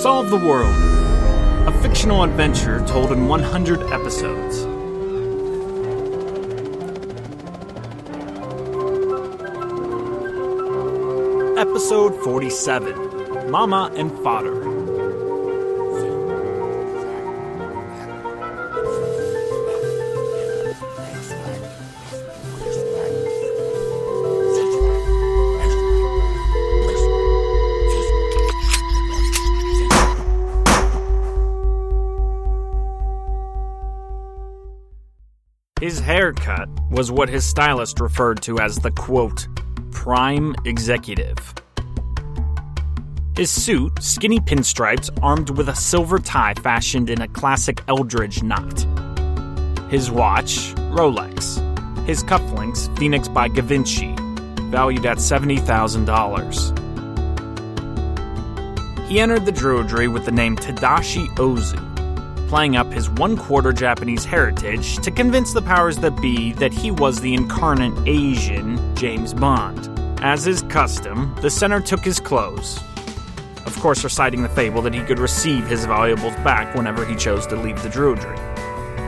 Solve the World, a fictional adventure told in 100 episodes. Episode 47 Mama and Fodder. Was what his stylist referred to as the quote, prime executive. His suit, skinny pinstripes armed with a silver tie fashioned in a classic Eldredge knot. His watch, Rolex. His cufflinks, Phoenix by Givenchy, valued at $70,000. He entered the Druidry with the name Tadashi Ozu, playing up his one quarter Japanese heritage to convince the powers that be that he was the incarnate Asian James Bond. As is custom, the center took his clothes, of course, reciting the fable that he could receive his valuables back whenever he chose to leave the Druidry.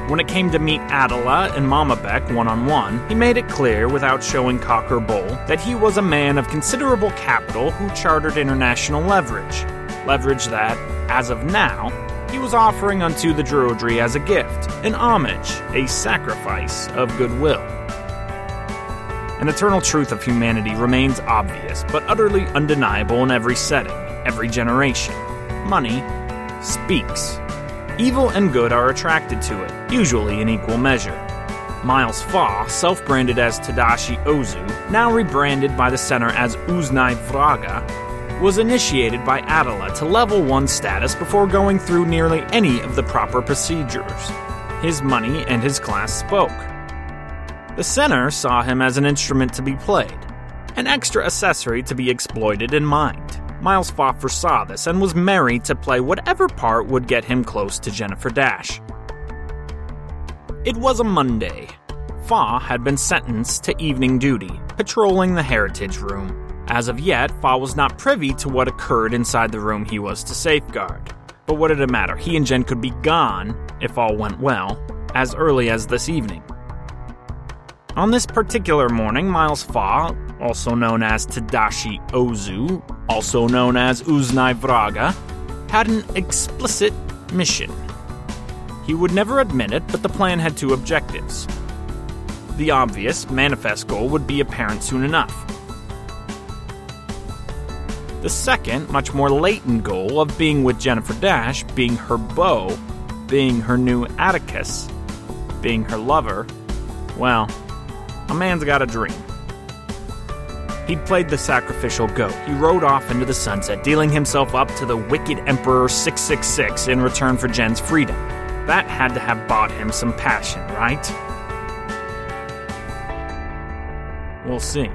When it came to meet Adela and Mama Beck one on one, he made it clear, without showing cock or bull, that he was a man of considerable capital who chartered international leverage. Leverage that, as of now, he was offering unto the Druidry as a gift, an homage, a sacrifice of goodwill. An eternal truth of humanity remains obvious, but utterly undeniable in every setting, every generation. Money speaks. Evil and good are attracted to it, usually in equal measure. Miles Faa, self branded as Tadashi Ozu, now rebranded by the center as Uznai Vraga, was initiated by Adela to level 1 status before going through nearly any of the proper procedures. His money and his class spoke. The center saw him as an instrument to be played, an extra accessory to be exploited and mined. Miles Faa saw this and was merry to play whatever part would get him close to Jennifer Dash. It was a Monday. Faa had been sentenced to evening duty, patrolling the Heritage Room. As of yet, Faa was not privy to what occurred inside the room he was to safeguard. But what did it matter? He and Jen could be gone, if all went well, as early as this evening. On this particular morning, Miles Faa, also known as Tadashi Ozu, also known as Uznai Vraga, had an explicit mission. He would never admit it, but the plan had two objectives. The obvious, manifest goal would be apparent soon enough. The second, much more latent goal of being with Jennifer Dash, being her beau, being her new Atticus, being her lover, well, a man's got a dream. He'd played the sacrificial goat. He rode off into the sunset, dealing himself up to the wicked Emperor 666 in return for Jen's freedom. That had to have bought him some passion, right? We'll see.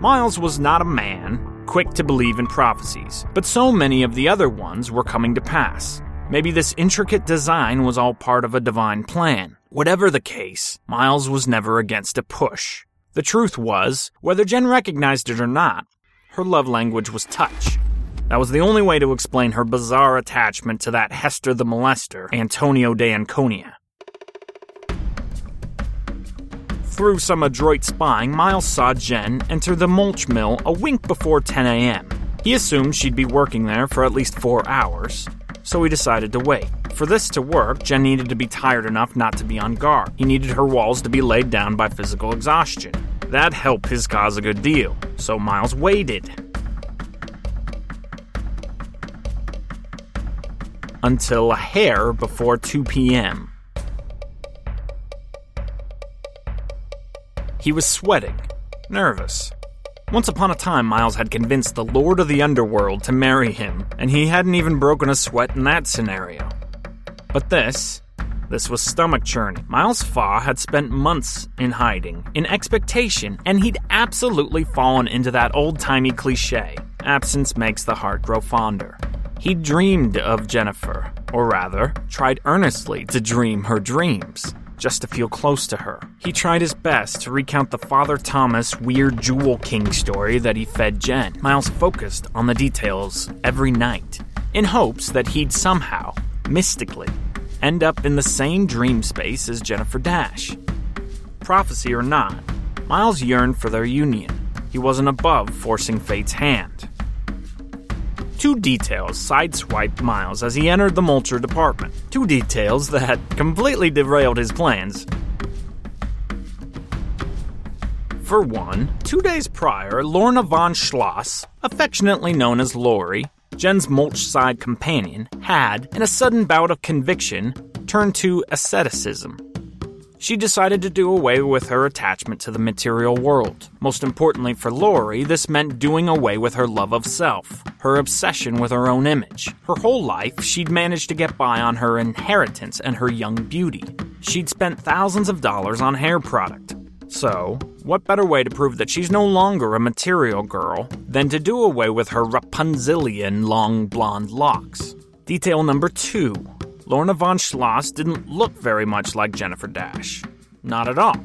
Miles was not a man quick to believe in prophecies, but so many of the other ones were coming to pass. Maybe this intricate design was all part of a divine plan. Whatever the case, Miles was never against a push. The truth was, whether Jen recognized it or not, her love language was touch. That was the only way to explain her bizarre attachment to that Hester the Molester, Antonio de Anconia. Through some adroit spying, Miles saw Jen enter the mulch mill a wink before 10 a.m. He assumed she'd be working there for at least four hours, so he decided to wait. For this to work, Jen needed to be tired enough not to be on guard. He needed her walls to be laid down by physical exhaustion. That helped his cause a good deal, so Miles waited. Until a hair before 2 p.m. He was sweating, nervous. Once upon a time, Miles had convinced the Lord of the Underworld to marry him, and he hadn't even broken a sweat in that scenario. But this, this was stomach churning. Miles Faa had spent months in hiding, in expectation, and he'd absolutely fallen into that old timey cliche absence makes the heart grow fonder. He dreamed of Jennifer, or rather, tried earnestly to dream her dreams. Just to feel close to her. He tried his best to recount the Father Thomas weird Jewel King story that he fed Jen. Miles focused on the details every night in hopes that he'd somehow, mystically, end up in the same dream space as Jennifer Dash. Prophecy or not, Miles yearned for their union. He wasn't above forcing fate's hand. Two details sideswiped Miles as he entered the Mulcher department. Two details that completely derailed his plans. For one, two days prior, Lorna von Schloss, affectionately known as Lori, Jen's mulch side companion, had, in a sudden bout of conviction, turned to asceticism. She decided to do away with her attachment to the material world. Most importantly for Lori, this meant doing away with her love of self, her obsession with her own image. Her whole life, she'd managed to get by on her inheritance and her young beauty. She'd spent thousands of dollars on hair product. So, what better way to prove that she's no longer a material girl than to do away with her Rapunzelian long blonde locks? Detail number two Lorna von Schloss didn't look very much like Jennifer Dash. Not at all.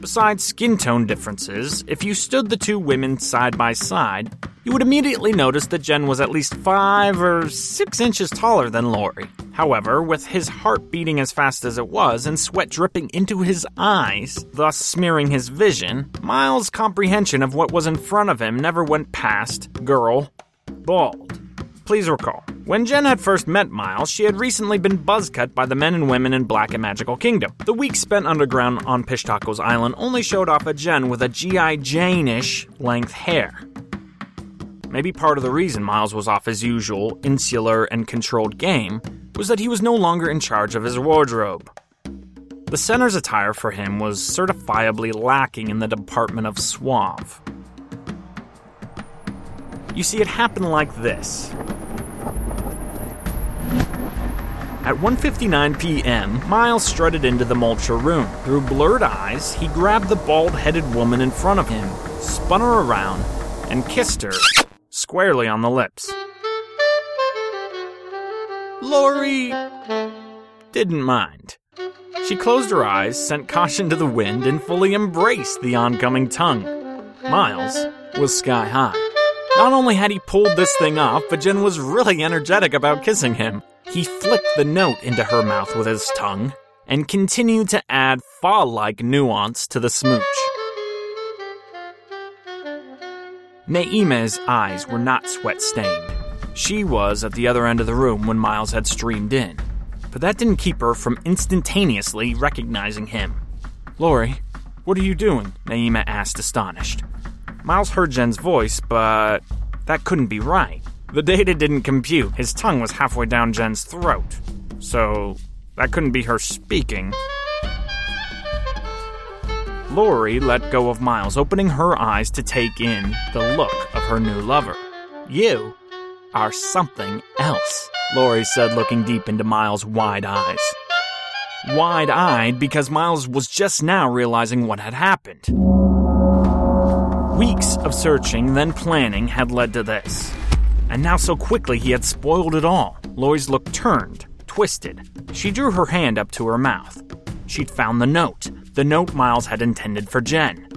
Besides skin tone differences, if you stood the two women side by side, you would immediately notice that Jen was at least five or six inches taller than Lori. However, with his heart beating as fast as it was and sweat dripping into his eyes, thus smearing his vision, Miles' comprehension of what was in front of him never went past girl, bald. Please recall, when Jen had first met Miles, she had recently been buzzcut by the men and women in Black and Magical Kingdom. The week spent underground on Pishtacos Island only showed off a Jen with a G.I. Jane-ish length hair. Maybe part of the reason Miles was off his usual insular and controlled game was that he was no longer in charge of his wardrobe. The center's attire for him was certifiably lacking in the department of suave. You see, it happened like this. At 1:59 p.m., Miles strutted into the Mulcher room. Through blurred eyes, he grabbed the bald-headed woman in front of him, spun her around, and kissed her squarely on the lips. Lori didn't mind. She closed her eyes, sent caution to the wind, and fully embraced the oncoming tongue. Miles was sky high. Not only had he pulled this thing off, but Jen was really energetic about kissing him. He flicked the note into her mouth with his tongue and continued to add fall like nuance to the smooch. Naima's eyes were not sweat stained. She was at the other end of the room when Miles had streamed in, but that didn't keep her from instantaneously recognizing him. Lori, what are you doing? Naima asked, astonished. Miles heard Jen's voice, but that couldn't be right. The data didn't compute. His tongue was halfway down Jen's throat. So, that couldn't be her speaking. Lori let go of Miles, opening her eyes to take in the look of her new lover. You are something else, Lori said, looking deep into Miles' wide eyes. Wide eyed because Miles was just now realizing what had happened. Weeks of searching, then planning, had led to this. And now, so quickly, he had spoiled it all. Lori's look turned, twisted. She drew her hand up to her mouth. She'd found the note, the note Miles had intended for Jen.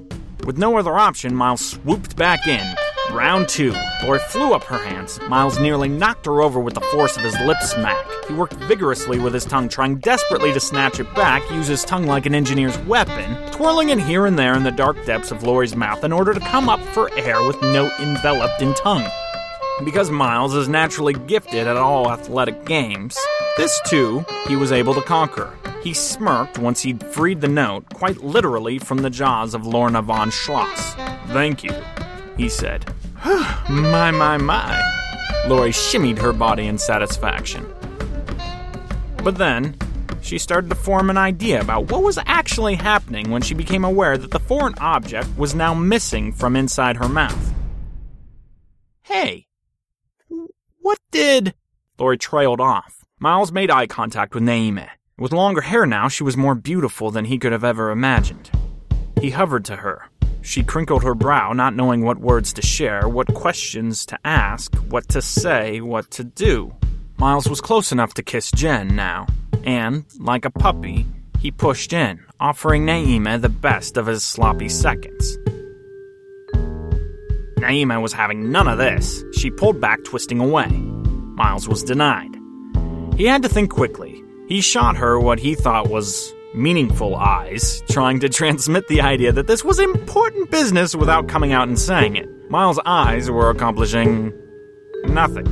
With no other option, Miles swooped back in. Round two. Lori flew up her hands. Miles nearly knocked her over with the force of his lip smack. He worked vigorously with his tongue, trying desperately to snatch it back, use his tongue like an engineer's weapon, twirling it here and there in the dark depths of Lori's mouth in order to come up for air with note enveloped in tongue. Because Miles is naturally gifted at all athletic games, this too he was able to conquer. He smirked once he'd freed the note, quite literally from the jaws of Lorna von Schloss. Thank you, he said. my, my, my. Lori shimmied her body in satisfaction. But then, she started to form an idea about what was actually happening when she became aware that the foreign object was now missing from inside her mouth. Hey, what did. Lori trailed off. Miles made eye contact with Naima. With longer hair now, she was more beautiful than he could have ever imagined. He hovered to her. She crinkled her brow, not knowing what words to share, what questions to ask, what to say, what to do. Miles was close enough to kiss Jen now, and, like a puppy, He pushed in, offering Naima the best of his sloppy seconds. Naima was having none of this. She pulled back, twisting away. Miles was denied. He had to think quickly. He shot her what he thought was meaningful eyes, trying to transmit the idea that this was important business without coming out and saying it. Miles' eyes were accomplishing nothing.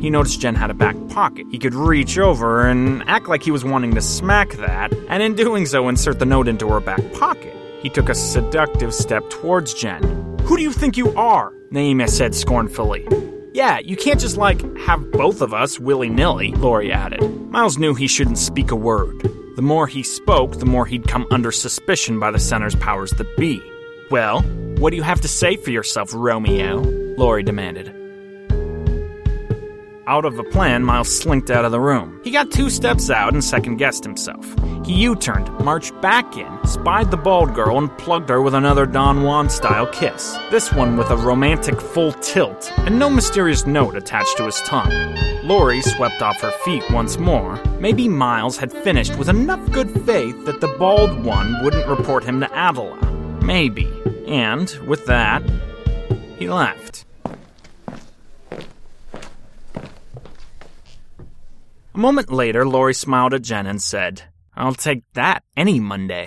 He noticed Jen had a back pocket. He could reach over and act like he was wanting to smack that, and in doing so, insert the note into her back pocket. He took a seductive step towards Jen. Who do you think you are? Naima said scornfully. Yeah, you can't just, like, have both of us willy nilly, Lori added. Miles knew he shouldn't speak a word. The more he spoke, the more he'd come under suspicion by the center's powers that be. Well, what do you have to say for yourself, Romeo? Lori demanded. Out of a plan, Miles slinked out of the room. He got two steps out and second guessed himself. He U turned, marched back in, spied the bald girl, and plugged her with another Don Juan style kiss. This one with a romantic full tilt and no mysterious note attached to his tongue. Lori swept off her feet once more. Maybe Miles had finished with enough good faith that the bald one wouldn't report him to Adela. Maybe. And, with that, he left. A moment later, Lori smiled at Jen and said, I'll take that any Monday.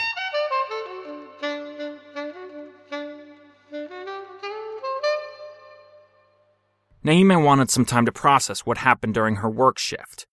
Naima wanted some time to process what happened during her work shift.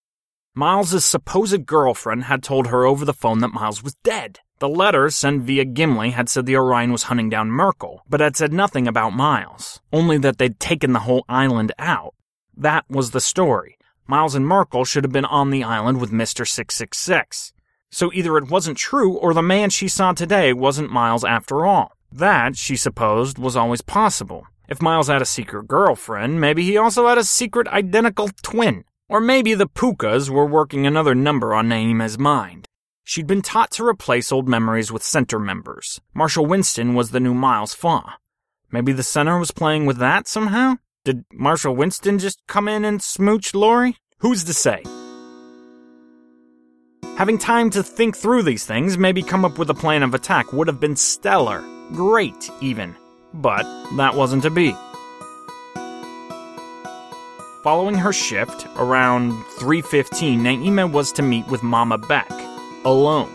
Miles's supposed girlfriend had told her over the phone that Miles was dead. The letter sent via Gimli had said the Orion was hunting down Merkel, but had said nothing about Miles, only that they'd taken the whole island out. That was the story. Miles and Merkel should have been on the island with Mr. 666. So either it wasn't true or the man she saw today wasn't Miles after all. That, she supposed, was always possible. If Miles had a secret girlfriend, maybe he also had a secret identical twin. Or maybe the Pukas were working another number on Naima's mind. She'd been taught to replace old memories with center members. Marshall Winston was the new Miles Faa. Maybe the center was playing with that somehow? Did Marshall Winston just come in and smooch Lori? Who's to say? Having time to think through these things, maybe come up with a plan of attack would have been stellar. Great, even. But that wasn't to be. Following her shift, around 3.15, Naima was to meet with Mama Beck, alone.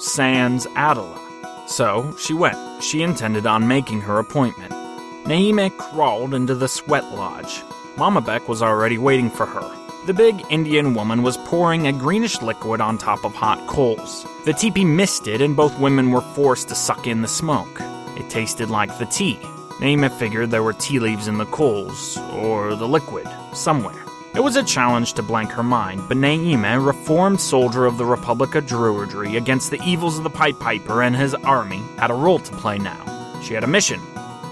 Sans Adela. So, she went. She intended on making her appointment. Naima crawled into the sweat lodge. Mama Beck was already waiting for her. The big Indian woman was pouring a greenish liquid on top of hot coals. The teepee misted, and both women were forced to suck in the smoke. It tasted like the tea. Naima figured there were tea leaves in the coals, or the liquid, somewhere. It was a challenge to blank her mind, but Naima, reformed soldier of the Republic of Druidry against the evils of the Pied Piper and his army, had a role to play now. She had a mission,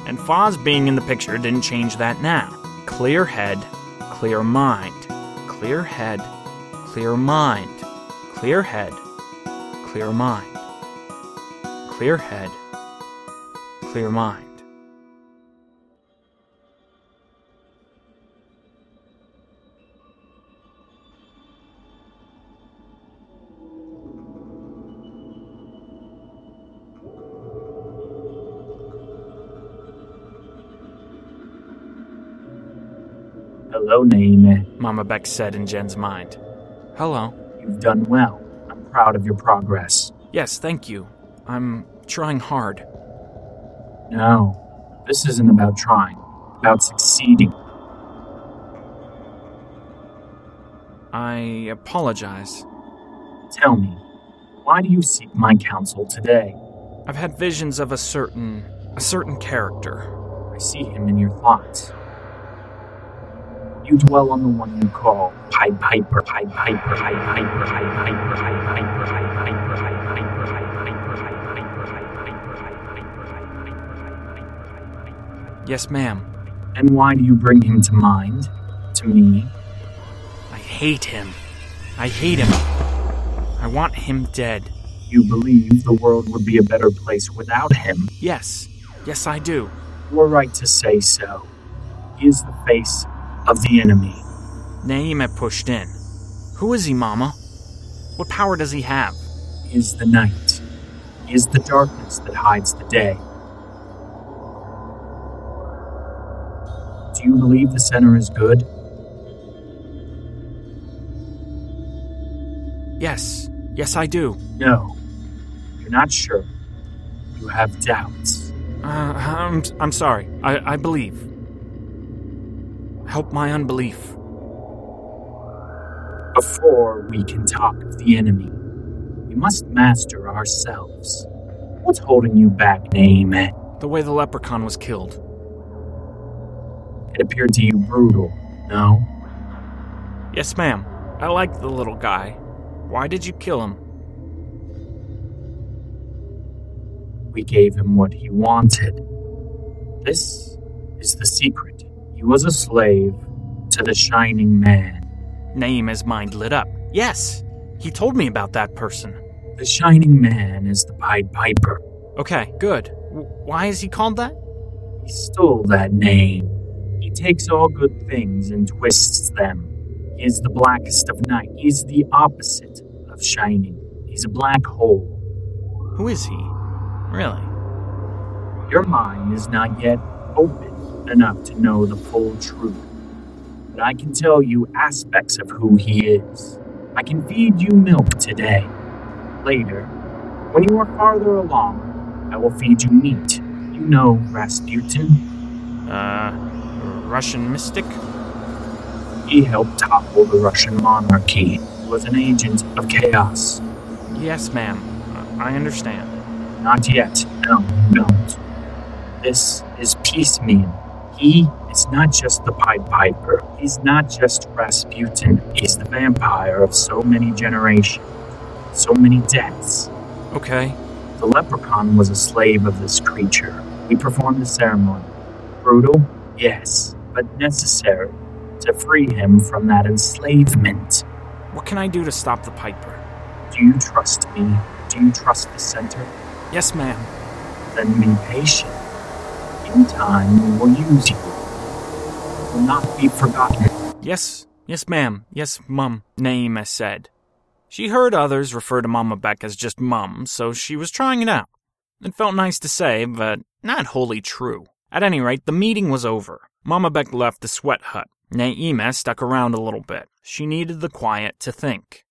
and Foz being in the picture didn't change that now. Clear head, clear mind. Clear head, clear mind. Clear head, clear mind. Clear head, clear mind. Hello, Naima. Mama Beck said in Jen's mind. Hello. You've done well. I'm proud of your progress. Yes, thank you. I'm trying hard. No, this isn't about trying, about succeeding. I apologize. Tell me, why do you seek my counsel today? I've had visions of a certain a certain character. I see him in your thoughts. You dwell on the one you call Pied Piper, Pied Piper, Pied Piper, Pied Piper, Pied Piper, Pied Piper, Pied Piper, Pied Piper, Pied Piper, Pied Piper, Pied Piper, Pied Piper. Yes, ma'am. And why do you bring him to mind? To me? I hate him. I hate him. I want him dead. You believe the world would be a better place without him? Yes. Yes, I do. You are right to say so. He is the face of the enemy. Naima pushed in. Who is he, Mama? What power does he have? He is the night. He is the darkness that hides the day. Do you believe the center is good? Yes, yes, I do. No. You're not sure. You have doubts. Uh, I'm, I'm sorry. I, I believe. Help my unbelief. Before we can talk of the enemy, we must master ourselves. What's holding you back, Naaman? The way the leprechaun was killed. It appeared to you brutal, no? Yes, ma'am. I like the little guy. Why did you kill him? We gave him what he wanted. This is the secret. He was a slave to the Shining Man. Naima's mind lit up. Yes, he told me about that person. The Shining Man is the Pied Piper. Okay, good. W- why is he called that? He stole that name. He takes all good things and twists them. He is the blackest of night. He is the opposite of shining. He's a black hole. Who is he? Really? Your mind is not yet open enough to know the full truth. But I can tell you aspects of who he is. I can feed you milk today. Later, when you are farther along, I will feed you meat. You know Rasputin? Uh, Russian mystic? He helped topple the Russian monarchy. He was an agent of chaos. Yes, ma'am. I understand. Not yet. No, don't. This is Piecemeal. He is not just the Pied Piper. He's not just Rasputin. He's the vampire of so many generations, so many deaths. Okay. The leprechaun was a slave of this creature. We performed the ceremony. Brutal? Yes, but necessary to free him from that enslavement. What can I do to stop the Piper? Do you trust me? Do you trust the center? Yes, ma'am. Then be patient. In time, we will use you. Will not be forgotten. Yes, yes, ma'am. Yes, mum, Naima said. She heard others refer to Mama Beck as just mum, so she was trying it out. It felt nice to say, but not wholly true. At any rate, the meeting was over. Mama Beck left the sweat hut. Naima stuck around a little bit. She needed the quiet to think.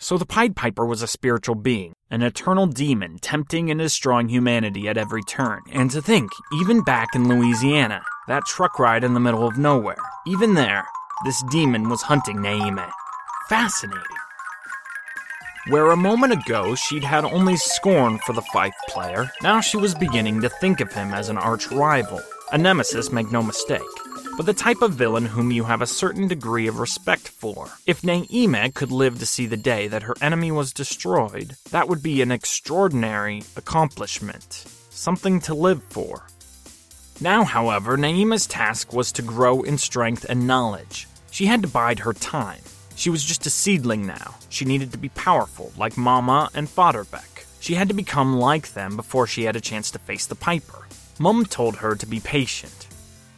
So the Pied Piper was a spiritual being, an eternal demon tempting and destroying humanity at every turn. And to think, even back in Louisiana, that truck ride in the middle of nowhere, even there, this demon was hunting Naima. Fascinating. Where a moment ago she'd had only scorn for the Fife player, now she was beginning to think of him as an arch rival. A nemesis, make no mistake, but the type of villain whom you have a certain degree of respect for. If Naima could live to see the day that her enemy was destroyed, that would be an extraordinary accomplishment. Something to live for. Now, however, Naima's task was to grow in strength and knowledge. She had to bide her time. She was just a seedling now. She needed to be powerful, like Mama and Fodderbeck. She had to become like them before she had a chance to face the Piper. Mum told her to be patient.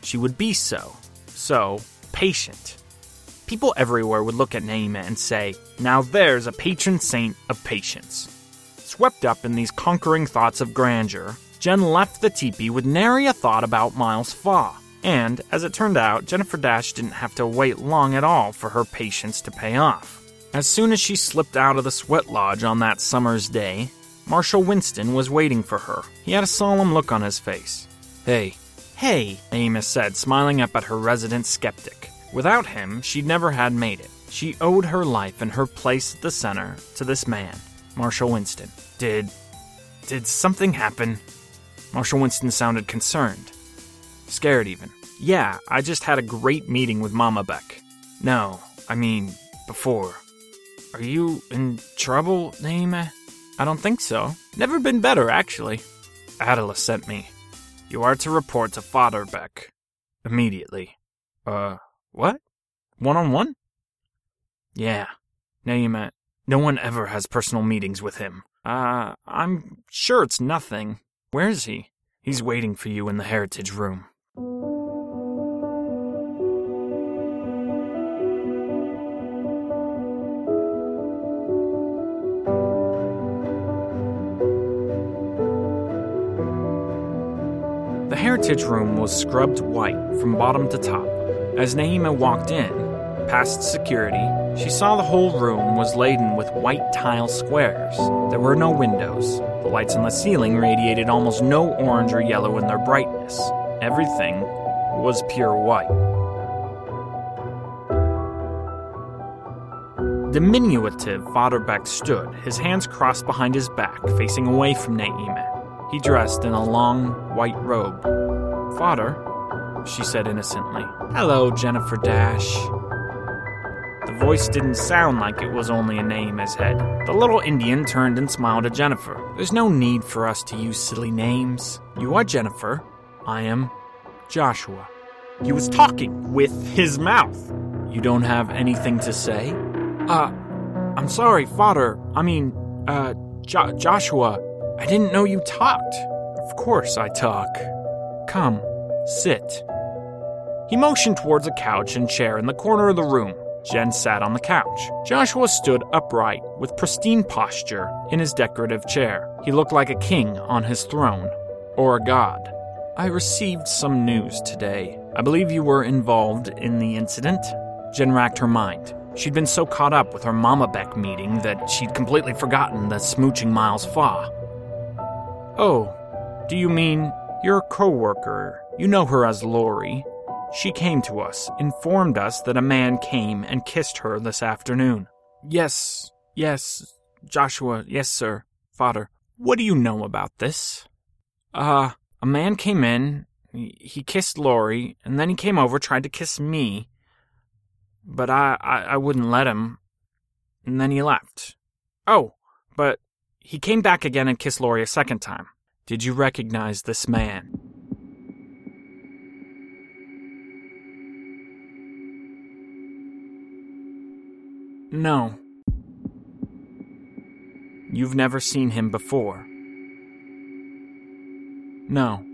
She would be so. So, patient. People everywhere would look at Naima and say, Now there's a patron saint of patience. Swept up in these conquering thoughts of grandeur, Jen left the teepee with nary a thought about Miles Faa. And, as it turned out, Jennifer Dash didn't have to wait long at all for her patience to pay off. As soon as she slipped out of the sweat lodge on that summer's day, Marshall Winston was waiting for her. He had a solemn look on his face. Hey, hey, Amos said, smiling up at her resident skeptic. Without him, she'd never had made it. She owed her life and her place at the center to this man, Marshall Winston. Did. did something happen? Marshall Winston sounded concerned. Scared even. Yeah, I just had a great meeting with Mama Beck. No, I mean, before. Are you in trouble, Naima? I don't think so. Never been better, actually. Adela sent me. You are to report to Father Beck. Immediately. Uh, what? One on one? Yeah. Naima, no one ever has personal meetings with him. Uh, I'm sure it's nothing. Where is he? He's waiting for you in the heritage room. Heritage room was scrubbed white from bottom to top. As Naima walked in, past security, she saw the whole room was laden with white tile squares. There were no windows. The lights on the ceiling radiated almost no orange or yellow in their brightness. Everything was pure white. Diminutive Vaderbeck stood, his hands crossed behind his back, facing away from Naima. He dressed in a long white robe. Father, she said innocently. Hello, Jennifer Dash. The voice didn't sound like it was only a name as head. The little Indian turned and smiled at Jennifer. There's no need for us to use silly names. You are Jennifer. I am Joshua. He was talking with his mouth. You don't have anything to say? Uh, I'm sorry, Father. I mean, uh, jo- Joshua. I didn't know you talked. Of course I talk. Come, sit. He motioned towards a couch and chair in the corner of the room. Jen sat on the couch. Joshua stood upright with pristine posture in his decorative chair. He looked like a king on his throne, or a god. I received some news today. I believe you were involved in the incident. Jen racked her mind. She'd been so caught up with her Mama Beck meeting that she'd completely forgotten the smooching Miles Faa. Oh, do you mean your co-worker? You know her as Lori. She came to us, informed us that a man came and kissed her this afternoon. Yes, yes, Joshua, yes, sir. Father, what do you know about this? Uh, a man came in, he kissed Lori, and then he came over, tried to kiss me but I, I, I wouldn't let him. And then he left. Oh, but he came back again and kissed Lori a second time. Did you recognize this man? No. You've never seen him before? No.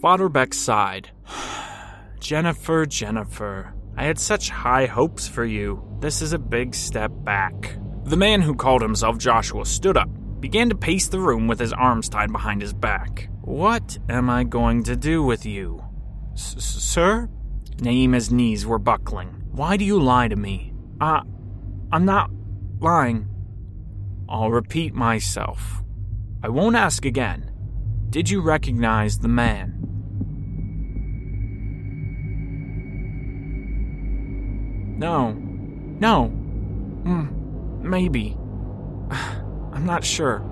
Father Beck sighed. Jennifer, Jennifer. I had such high hopes for you. This is a big step back. The man who called himself Joshua stood up, began to pace the room with his arms tied behind his back. What am I going to do with you? Sir? Naima's knees were buckling. Why do you lie to me? Uh, I'm not lying. I'll repeat myself. I won't ask again. Did you recognize the man? No. No. Hmm. Maybe. I'm not sure.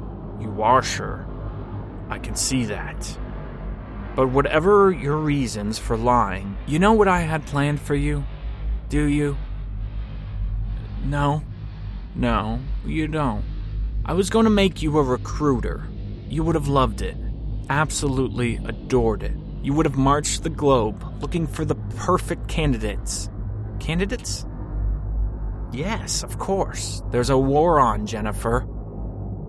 You are sure. I can see that. But whatever your reasons for lying, you know what I had planned for you? Do you? No. No, you don't. I was going to make you a recruiter. You would have loved it. Absolutely adored it. You would have marched the globe looking for the perfect candidates candidates? Yes, of course. There's a war on, Jennifer.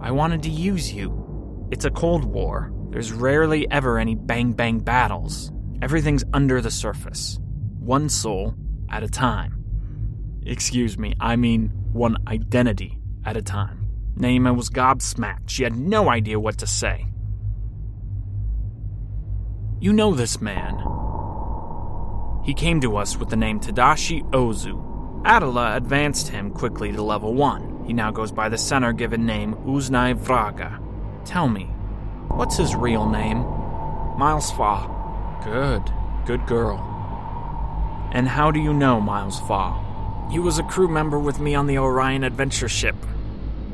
I wanted to use you. It's a Cold War. There's rarely ever any bang bang battles. Everything's under the surface. One soul at a time. Excuse me, I mean one identity at a time. Naima was gobsmacked. She had no idea what to say. You know this man. He came to us with the name Tadashi Ozu. Adela advanced him quickly to level 1. He now goes by the center given name Uznai Vraga. Tell me, what's his real name? Miles Faa. Good, good girl. And how do you know Miles Faa? He was a crew member with me on the Orion adventure ship,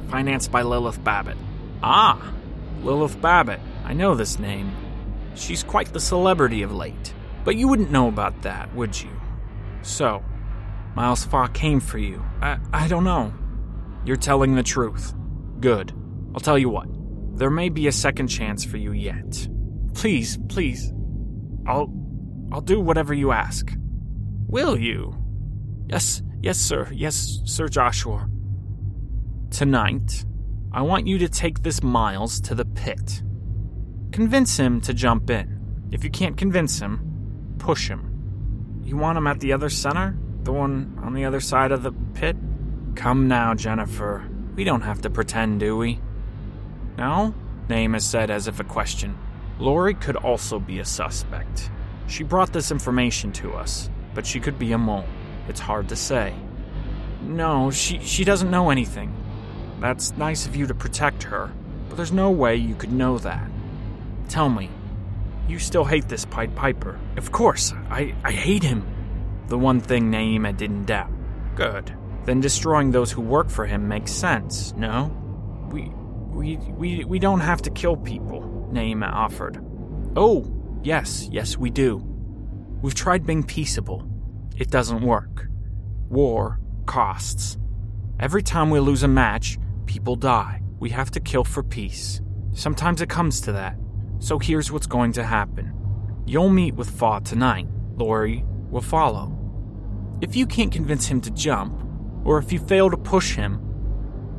financed by Lilith Babbitt. Ah, Lilith Babbitt. I know this name. She's quite the celebrity of late. But you wouldn't know about that, would you? So, Miles Faa came for you. I, I don't know. You're telling the truth. Good. I'll tell you what. There may be a second chance for you yet. Please, please. I'll I'll do whatever you ask. Will you? Yes, yes, sir. Yes, Sir Joshua. Tonight, I want you to take this Miles to the pit. Convince him to jump in. If you can't convince him, push him. You want him at the other center? The one on the other side of the pit? Come now, Jennifer. We don't have to pretend, do we? No? Naima said as if a question. Lori could also be a suspect. She brought this information to us, but she could be a mole. It's hard to say. No, she, she doesn't know anything. That's nice of you to protect her, but there's no way you could know that. Tell me, you still hate this Pied Piper? Of course, I, I hate him. The one thing Naima didn't doubt. Good. Then destroying those who work for him makes sense, no? We we we we don't have to kill people, Naima offered. Oh, yes, yes we do. We've tried being peaceable. It doesn't work. War costs. Every time we lose a match, people die. We have to kill for peace. Sometimes it comes to that. So here's what's going to happen. You'll meet with Faa tonight. Lori will follow. If you can't convince him to jump, or if you fail to push him,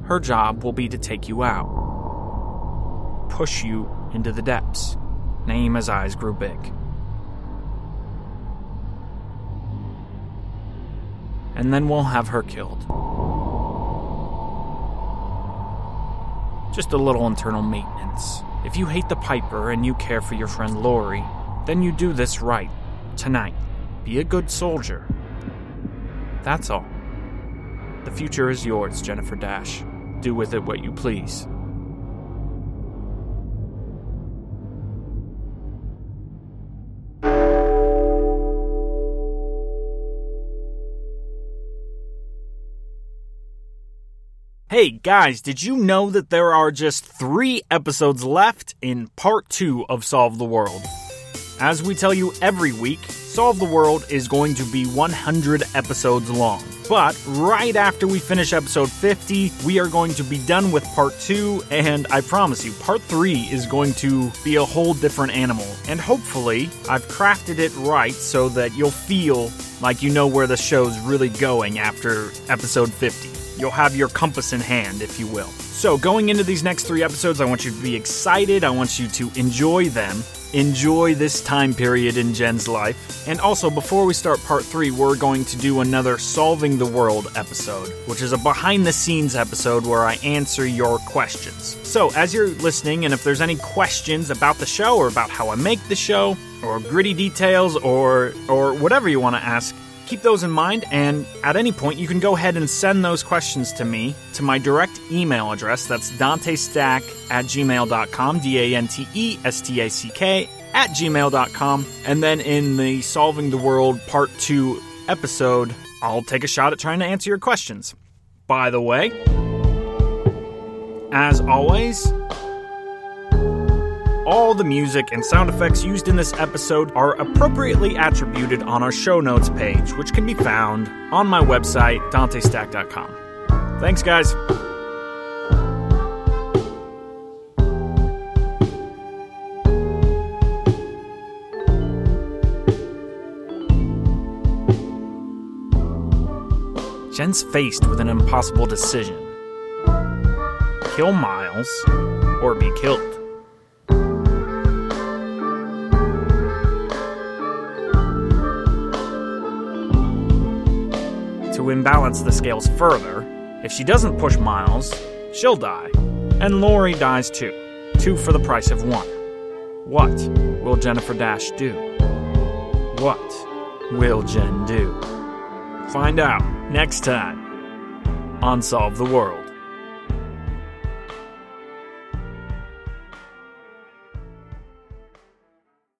her job will be to take you out. Push you into the depths. Naima's eyes grew big. And then we'll have her killed. Just a little internal maintenance. If you hate the Piper and you care for your friend Lori, then you do this right. Tonight. Be a good soldier. That's all. The future is yours, Jennifer Dash. Do with it what you please. Hey guys, did you know that there are just three episodes left in part two of Solve the World? As we tell you every week, Solve the World is going to be 100 episodes long. But right after we finish episode 50, we are going to be done with part 2, and I promise you, part 3 is going to be a whole different animal. And hopefully, I've crafted it right so that you'll feel like you know where the show's really going after episode 50. You'll have your compass in hand, if you will. So, going into these next three episodes, I want you to be excited. I want you to enjoy them. Enjoy this time period in Jen's life. And also, before we start part three, we're going to do another Solving the World episode, which is a behind the scenes episode where I answer your questions. So, as you're listening, and if there's any questions about the show or about how I make the show, or gritty details, or or whatever you want to ask, keep those in mind, and at any point, you can go ahead and send those questions to me to my direct email address. That's dantestack at gmail.com, D A N T E S T A C K, at gmail.com. And then in the Solving the World Part 2 episode, I'll take a shot at trying to answer your questions. By the way, as always, all the music and sound effects used in this episode are appropriately attributed on our show notes page, which can be found on my website, dantestack.com. Thanks, guys. Jen's faced with an impossible decision kill Miles or be killed. Imbalance the scales further, if she doesn't push Miles, she'll die. And Lori dies too. Two for the price of one. What will Jennifer Dash do? What will Jen do? Find out next time on Solve the World.